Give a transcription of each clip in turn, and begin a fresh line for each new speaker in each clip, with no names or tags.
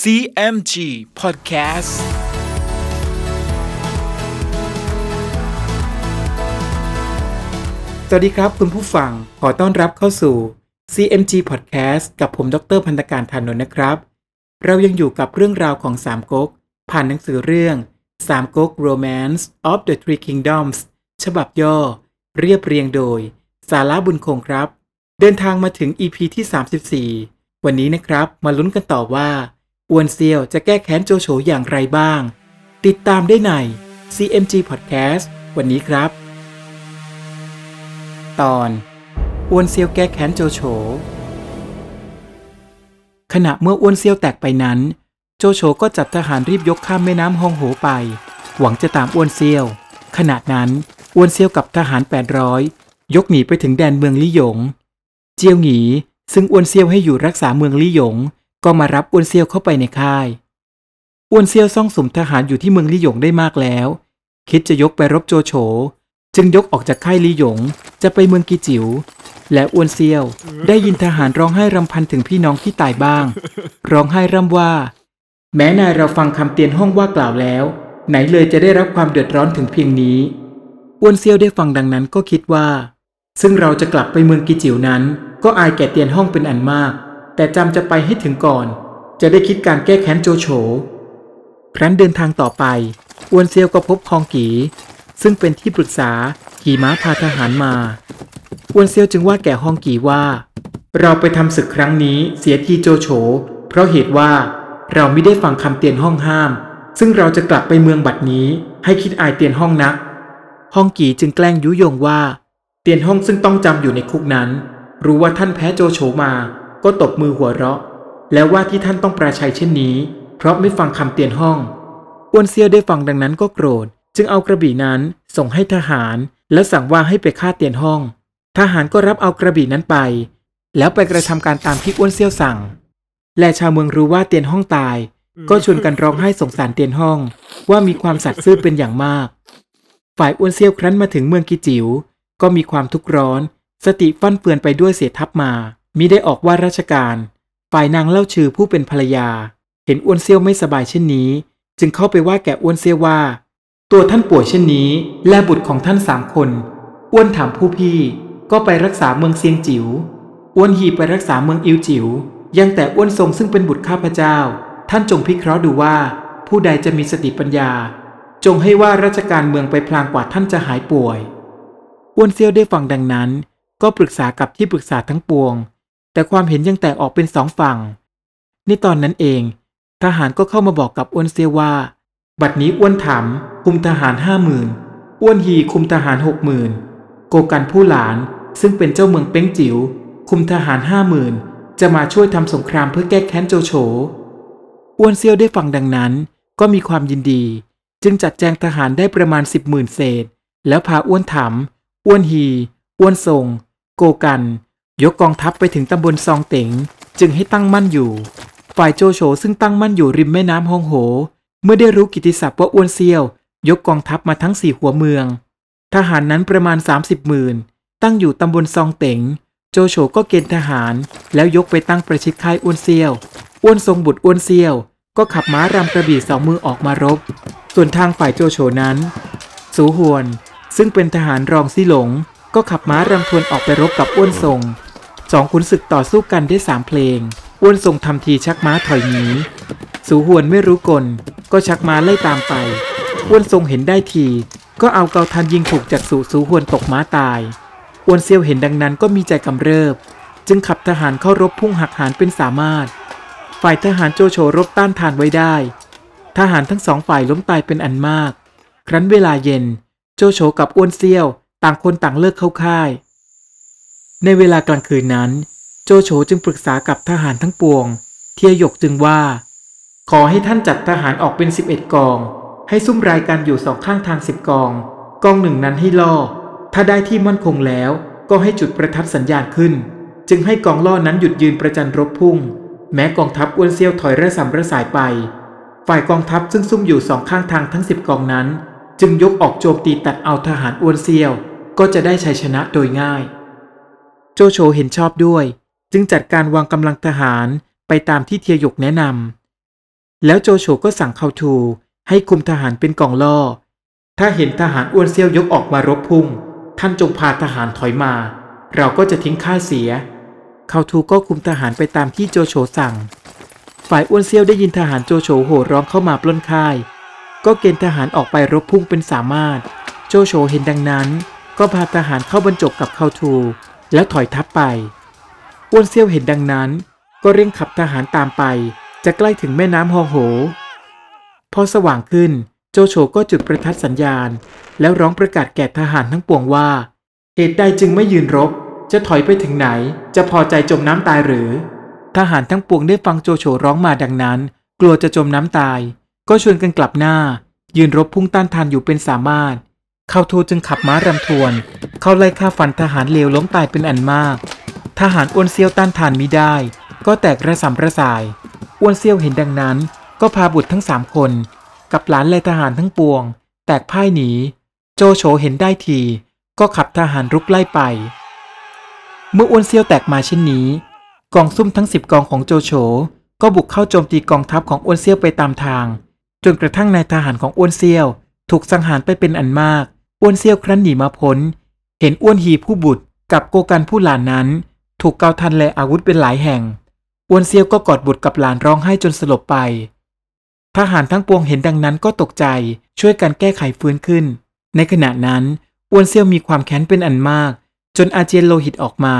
CMG Podcast
สวัสดีครับคุณผู้ฟัง ขอต้อนรับเข้าสู่ CMG Podcast กับผมดรพันธการธานนท์นะครับ เรายังอยู่กับเรื่องราวของสามก๊ก ผ่านหนังสือเรื่องสามก๊ก Romance of the Three Kingdoms ฉบับย่อ เรียบเรียงโดย สาระบุญคงครับ เดินทางมาถึง EP ที่ 34 วันนี้นะครับ มาลุ้นกันต่อว่า อวนเซียวจะแก้แค้นโจโฉอย่างไรบ้าง ติดตามได้ใน CMG Podcast วันนี้ครับ ตอนอ้วนเซียวแก้แค้นโจโฉขณะเมื่ออ้วนเซียวแตกไปนั้น โจโฉก็จัดทหารรีบยกข้ามแม่น้ำฮองโหไป หวังจะตามอ้วนเซียว ขณะนั้นอ้วนเซียวกับทหาร 800 ยกหนีไปถึงแดนเมืองลี่หยง เจียวหงีซึ่งอ้วนเซียวให้อยู่รักษาเมืองลี่หยง ก็มารับอ้วนเซียวเข้าไปในค่าย อ้วนเซียวซ่องสมทหารอยู่ที่เมืองลี่หยงได้มากแล้ว คิดจะยกไปรบโจโฉ จึงยกออกจากค่ายลี่หยง จะไปเมืองกีจิว๋ว และอ้วนเซียวได้ยินทหารร้องไห้รำพันถึงพี่น้องที่ตายบ้าง ร้องไห้ร่ำว่า แม้นายเราฟังคำเตียนห้องว่ากล่าวแล้ว ไหนเลยจะได้รับความเดือดร้อนถึงเพียงนี้ อ้วนเซียวได้ฟังดังนั้นก็คิดว่า ซึ่งเราจะกลับไปเมืองกีจิ๋วนั้น ก็อายแก่เตียนห้องเป็นอันมาก แต่จำจะไปให้ถึงก่อน จะได้คิดการแก้แค้นโจโฉครั้นเดินทางต่อไปอ้วนเซียวก็พบคองกี ซึ่งเป็นที่ปรึกษาขี่ม้าพาทหารมาอ้วนเซียวจึงว่าแก่ฮองกีว่า เราไปทำศึกครั้งนี้เสียทีโจโฉ เพราะเหตุว่าเราไม่ได้ฟังคำเตียนห้องห้าม ซึ่งเราจะกลับไปเมืองบัดนี้ ให้คิดอายเตียนห้องนักฮองกีจึงแกล้งยุยงว่า เตียนห้องซึ่งต้องจำอยู่ในคุกนั้น รู้ว่าท่านแพ้โจโฉมา ก็ตบมือหัวเราะ แล้วว่าที่ท่านต้องปราชัยเช่นนี้ เพราะไม่ฟังคำเตียนห้องอ้วนเซียวได้ฟังดังนั้นก็โกรธ จึงเอากระบี่นั้นส่งให้ทหาร และสั่งว่าให้ไปฆ่าเตียนห้อง ทหารก็รับเอากระบี่นั้นไป แล้วไปกระทำการตามที่อ้วนเซียวสั่ง และชาวเมืองรู้ว่าเตียนห้องตาย ก็ชวนกันร้องไห้สงสารเตียนห้อง ว่ามีความสัตย์ซื่อเป็นอย่างมาก ฝ่ายอ้วนเซียวครั้นมาถึงเมืองกิจิว๋วก็มีความทุกข์ร้อน สติฟั่นเฟือนไปด้วยเสียทัพมา มิได้ออกว่าราชการ ฝ่ายนางเล่าชื่อผู้เป็นภรรยา เห็นอ้วนเซียวไม่สบายเช่นนี้ จึงเข้าไปว่าแก่อ้วนเซียวว่า ตัวท่านป่วยเช่นนี้ และบุตรของท่านสามคน อ้วนถามผู้พี่ ก็ไปรักษาเมืองเซียงจิว๋วอ้วนฮีไปรักษาเมืองอิวจิว๋วยังแต่อ้วนทรงซึ่งเป็นบุตรข้าพเจ้า ท่านจงพิเคราะห์ดูว่า ผู้ใดจะมีสติปัญญา จงให้ว่าราชการเมืองไปพลางกว่าท่านจะหายป่วยอ้วนเซียวได้ฟังดังนั้น ก็ปรึกษากับที่ปรึกษาทั้งปวง แต่ความเห็นยังแตกออกเป็นสองฝั่ง ในตอนนั้นเอง ทหารก็เข้ามาบอกกับอ้วนเซียวว่า บัดนี้อ้วนถามคุมทหารห้าหมื่นอ้วนฮีคุมทหารหกหมื่นโกกันผู้หลานซึ่งเป็นเจ้าเมืองเป้งจิว๋วคุมทหารห้าหมื่นจะมาช่วยทำสงครามเพื่อแก้แค้นโจโฉอ้วนเซียวได้ฟังดังนั้นก็มีความยินดี จึงจัดแจงทหารได้ประมาณสิบหมื่นเศษ แล้วพาอ้วนถามอ้วนฮี อ้วนทรง โกกัน ยกกองทัพไปถึงตำบลซองเต๋งจึงให้ตั้งมั่นอยู่ ฝ่ายโจโฉซึ่งตั้งมั่นอยู่ริมแม่น้ำฮองโห เมื่อได้รู้กิตติศัพท์ว่าอ้วนเซียว ยกกองทัพมาทั้งสี่หัวเมือง ทหารนั้นประมาณ 30หมื่นตั้งอยู่ตำบลซองเต๋งโจโฉก็เกณฑ์ทหาร แล้วยกไปตั้งประชิดค่ายอ้วนเซียว อ้วนทรงบุตรอ้วนเซียว ก็ขับม้ารำกระบี่สองมือออกมารบ ส่วนทางฝ่ายโจโฉนั้น สูหวน ซึ่งเป็นทหารรองซี่หลง ก็ขับม้ารำทวนออกไปรบกับอ้วนทรง สองขุนศึกต่อสู้กันได้สามเพลง อ้วนทรงทำทีชักม้าถอยหนี สูหวนไม่รู้กล ก็ชักม้าไล่ตามไป อ้วนทรงเห็นได้ที ก็เอาเกาทันยิงถูกจากสูสูหวนตกม้าตาย อ้วนเซียวเห็นดังนั้นก็มีใจกำเริบ จึงขับทหารเข้ารบพุ่งหักหานเป็นสามารถ ฝ่ายทหารโจโฉรบต้านทานไว้ได้ ทหารทั้งสองฝ่ายล้มตายเป็นอันมาก ครั้นเวลาเย็น โจโฉกับอ้วนเซียว ต่างคนต่างเลิกเข้าค่าย ในเวลากลางคืนนั้น โจโฉจึงปรึกษากับทหารทั้งปวง เทียหยกจึงว่า ขอให้ท่านจัดทหารออกเป็น 11 กอง ให้ซุ่มรายการอยู่สองข้างทางสิบกอง กองหนึ่งนั้นให้ล่อ ถ้าได้ที่มั่นคงแล้ว ก็ให้จุดประทัดสัญญาณขึ้น จึงให้กองล่อนั้นหยุดยืนประจันรบพุ่ง แม้กองทัพอ้วนเซียวถอยระสำระสายไป ฝ่ายกองทัพซึ่งซุ่มอยู่สองข้างทางทั้งสิบกองนั้น จึงยกออกโจมตีตัดเอาทหารอ้วนเซียว ก็จะได้ชัยชนะโดยง่าย โจโฉเห็นชอบด้วย จึงจัดการวางกำลังทหารไปตามที่เทียหยกแนะนำแล้วโจโฉก็สั่งเขาทูให้คุมทหารเป็นกองล่อ ถ้าเห็นทหารอ้วนเซี่ยวยกออกมารบพุ่ง ท่านจงพาทหารถอยมา เราก็จะทิ้งค่าเสีย เขาทูก็คุมทหารไปตามที่โจโฉสั่ง ฝ่ายอ้วนเซี่ยวได้ยินทหารโจโฉโห่ร้องเข้ามาปล้นค่าย ก็เกณฑ์ทหารออกไปรบพุ่งเป็นสามารถ โจโฉเห็นดังนั้น ก็พาทหารเข้าบรรจบกับเขาทู แล้วถอยทัพไปอ้วนเซี่ยวเห็นดังนั้น ก็เร่งขับทหารตามไป จะใกล้ถึงแม่น้ำฮองโห พอสว่างขึ้นโจโฉก็จุดประทัดสัญญาณ แล้วร้องประกาศแก่ทหารทั้งปวงว่า เหตุใดจึงไม่ยืนรบ จะถอยไปถึงไหน จะพอใจจมน้ำตายหรือ ทหารทั้งปวงได้ฟังโจโฉร้องมาดังนั้น กลัวจะจมน้ำตาย ก็ชวนกันกลับหน้า ยืนรบพุ่งต้านทานอยู่เป็นสามารถ ข้าทูจึงขับม้ารำทวน เข้าไล่ฆ่าฟันทหารเลวล้มตายเป็นอันมาก ทหารอ้วนเซียวต้านทานมิได้ ก็แตกระสำระสายอ้วนเซียวเห็นดังนั้น ก็พาบุตรทั้งสามคน กับหลานและทหารทั้งปวง แตกพ่ายหนี โจโฉเห็นได้ที ก็ขับทหารรุกไล่ไป เมื่ออ้วนเซียวแตกมาเช่นนี้ กองซุ่มทั้งสิบกองของโจโฉก็บุกเข้าโจมตีกองทัพของอ้วนเซียวไปตามทาง จนกระทั่งนายทหารของอ้วนเซียว ถูกสังหารไปเป็นอันมาก อ้วนเซี่ยวครั้นหนีมาพ้น เห็นอ้วนฮีผู้บุตรกับโกกันผู้หลานนั้น ถูกเกาทันแลอาวุธเป็นหลายแห่ง อ้วนเซี่ยวก็กอดบุตรกับหลานร้องไห้จนสลบไป ทหารทั้งปวงเห็นดังนั้นก็ตกใจช่วยกันแก้ไขฟื้นขึ้น ในขณะนั้นอ้วนเซี่ยวมีความแค้นเป็นอันมาก จนอาเจียนโลหิตออกมา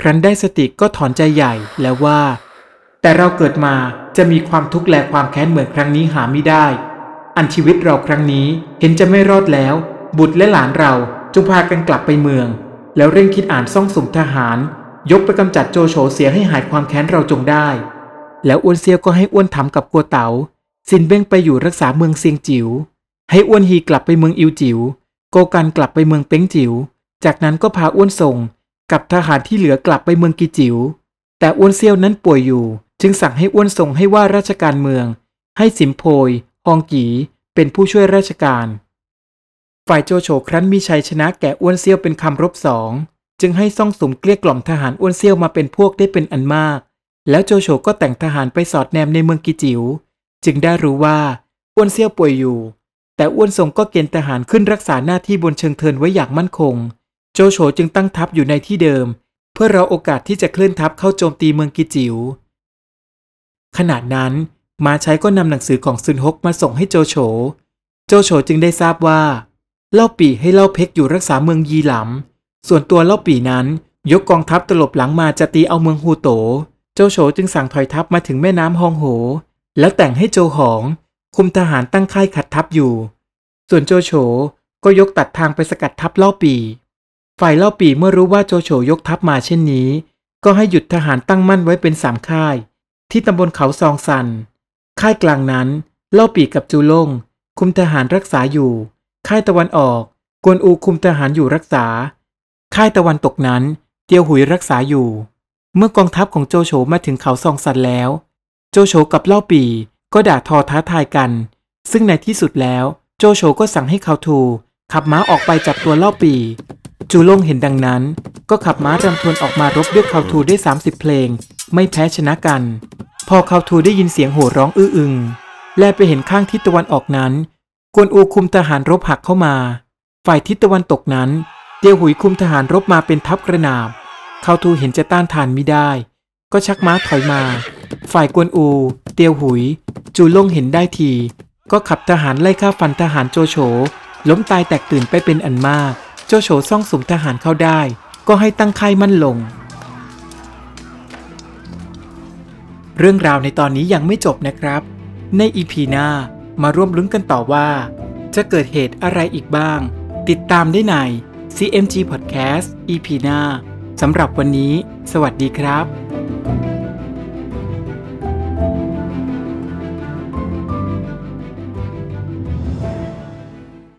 ครั้นได้สติก็ถอนใจใหญ่แล้วว่า แต่เราเกิดมาจะมีความทุกข์และความแค้นเหมือนครั้งนี้หาไม่ได้ อันชีวิตเราครั้งนี้เห็นจะไม่รอดแล้ว บุตรและหลานเราจงพากันกลับไปเมือง แล้วเร่งคิดอ่านซ่องสุมทหาร ยกไปกำจัดโจโฉเสียให้หายความแค้นเราจงได้ แล้วอ้วนเซียวก็ให้อ้วนทำกับกัวเต๋าซินเบ้งไปอยู่รักษาเมืองเซียงจิ๋วให้อ้วนฮีกลับไปเมืองอิวจิ๋วโกกันกลับไปเมืองเป้งจิ๋วจากนั้นก็พาอ้วนส่งกับทหารที่เหลือกลับไปเมืองกีจิ๋วแต่อ้วนเซียวนั้นป่วยอยู่ จึงสั่งให้อ้วนส่งให้ว่าราชการเมือง ให้สิมโพย ฮองกีเป็นผู้ช่วยราชการ ฝ่ายโจโฉครั้นมีชัยชนะแก่อ้วนเซียวเป็นคำรบสอง จึงให้ซ่องสมเกลี้ยกล่อมทหารอ้วนเซียวมาเป็นพวกได้เป็นอันมาก แล้วโจโฉก็แต่งทหารไปสอดแนมในเมืองกิจิว๋วจึงได้รู้ว่าอ้วนเซียวป่วยอยู่ แต่อ้วนทรงก็เกณฑ์ทหารขึ้นรักษาหน้าที่บนเชิงเทินไว้อย่างมั่นคง โจโฉจึงตั้งทัพอยู่ในที่เดิม เพื่อรอโอกาสที่จะเคลื่อนทัพเข้าโจมตีเมืองกิจิว๋วขณะนั้น มาใช้ก็นำหนังสือของซุนฮกมาส่งให้โจโฉ โจโฉจึงได้ทราบว่า เล่าปี่ให้เล่าเพกอยู่รักษาเมืองยีหลำ ส่วนตัวเล่าปี่นั้นยกกองทัพตลบหลังมาจะตีเอาเมืองฮูโต โจโฉจึงสั่งถอยทัพมาถึงแม่น้ำฮองโห แล้วแต่งให้โจหอง คุมทหารตั้งค่ายขัดทัพอยู่ ส่วนโจโฉก็ยกตัดทางไปสกัดทัพเล่าปี่ฝ่ายเล่าปี่เมื่อรู้ว่าโจโฉยกทัพมาเช่นนี้ ก็ให้หยุดทหารตั้งมั่นไว้เป็นสามค่าย ที่ตำบลเขาซองซัน ค่ายกลางนั้น เล่าปีกับจูลง คุมทหารรักษาอยู่ ค่ายตะวันออก กวนอูคุมทหารอยู่รักษา ค่ายตะวันตกนั้น เตียวหุยรักษาอยู่ เมื่อกองทัพของโจโฉมาถึงเขาซองซันแล้ว โจโฉกับเล่าปีก็ด่าทอท้าทายกัน ซึ่งในที่สุดแล้ว โจโฉก็สั่งให้เขาทู ขับม้าออกไปจับตัวเล่าปี จูลงเห็นดังนั้น ก็ขับม้ารำทวนออกมารบด้วยเขาทูได้30 เพลง ไม่แพ้ชนะกัน พอเขาทูได้ยินเสียงโห่ร้องอื้ออึง แลไปเห็นข้างทิศตะวันออกนั้น กวนอูคุมทหารรบหักเข้ามา ฝ่ายทิศตะวันตกนั้นเตียวหุยคุมทหารรบมาเป็นทัพกระนาบ เขาทูเห็นจะต้านทานไม่ได้ ก็ชักม้าถอยมา ฝ่ายกวนอู เตียวหุย จูล่งเห็นได้ที ก็ขับทหารไล่ฆ่าฟันทหารโจโฉล้มตายแตกตื่นไปเป็นอันมาก โจโฉซ่องสุมทหารเข้าได้ ก็ให้ตั้งค่ายมั่นลง เรื่องราวในตอนนี้ยังไม่จบนะครับ ในอีพีหน้ามาร่วมลุ้นกันต่อว่า จะเกิดเหตุอะไรอีกบ้าง ติดตามได้ใน CMG Podcast EP หน้าสำหรับวันนี้ สวัสดีครับ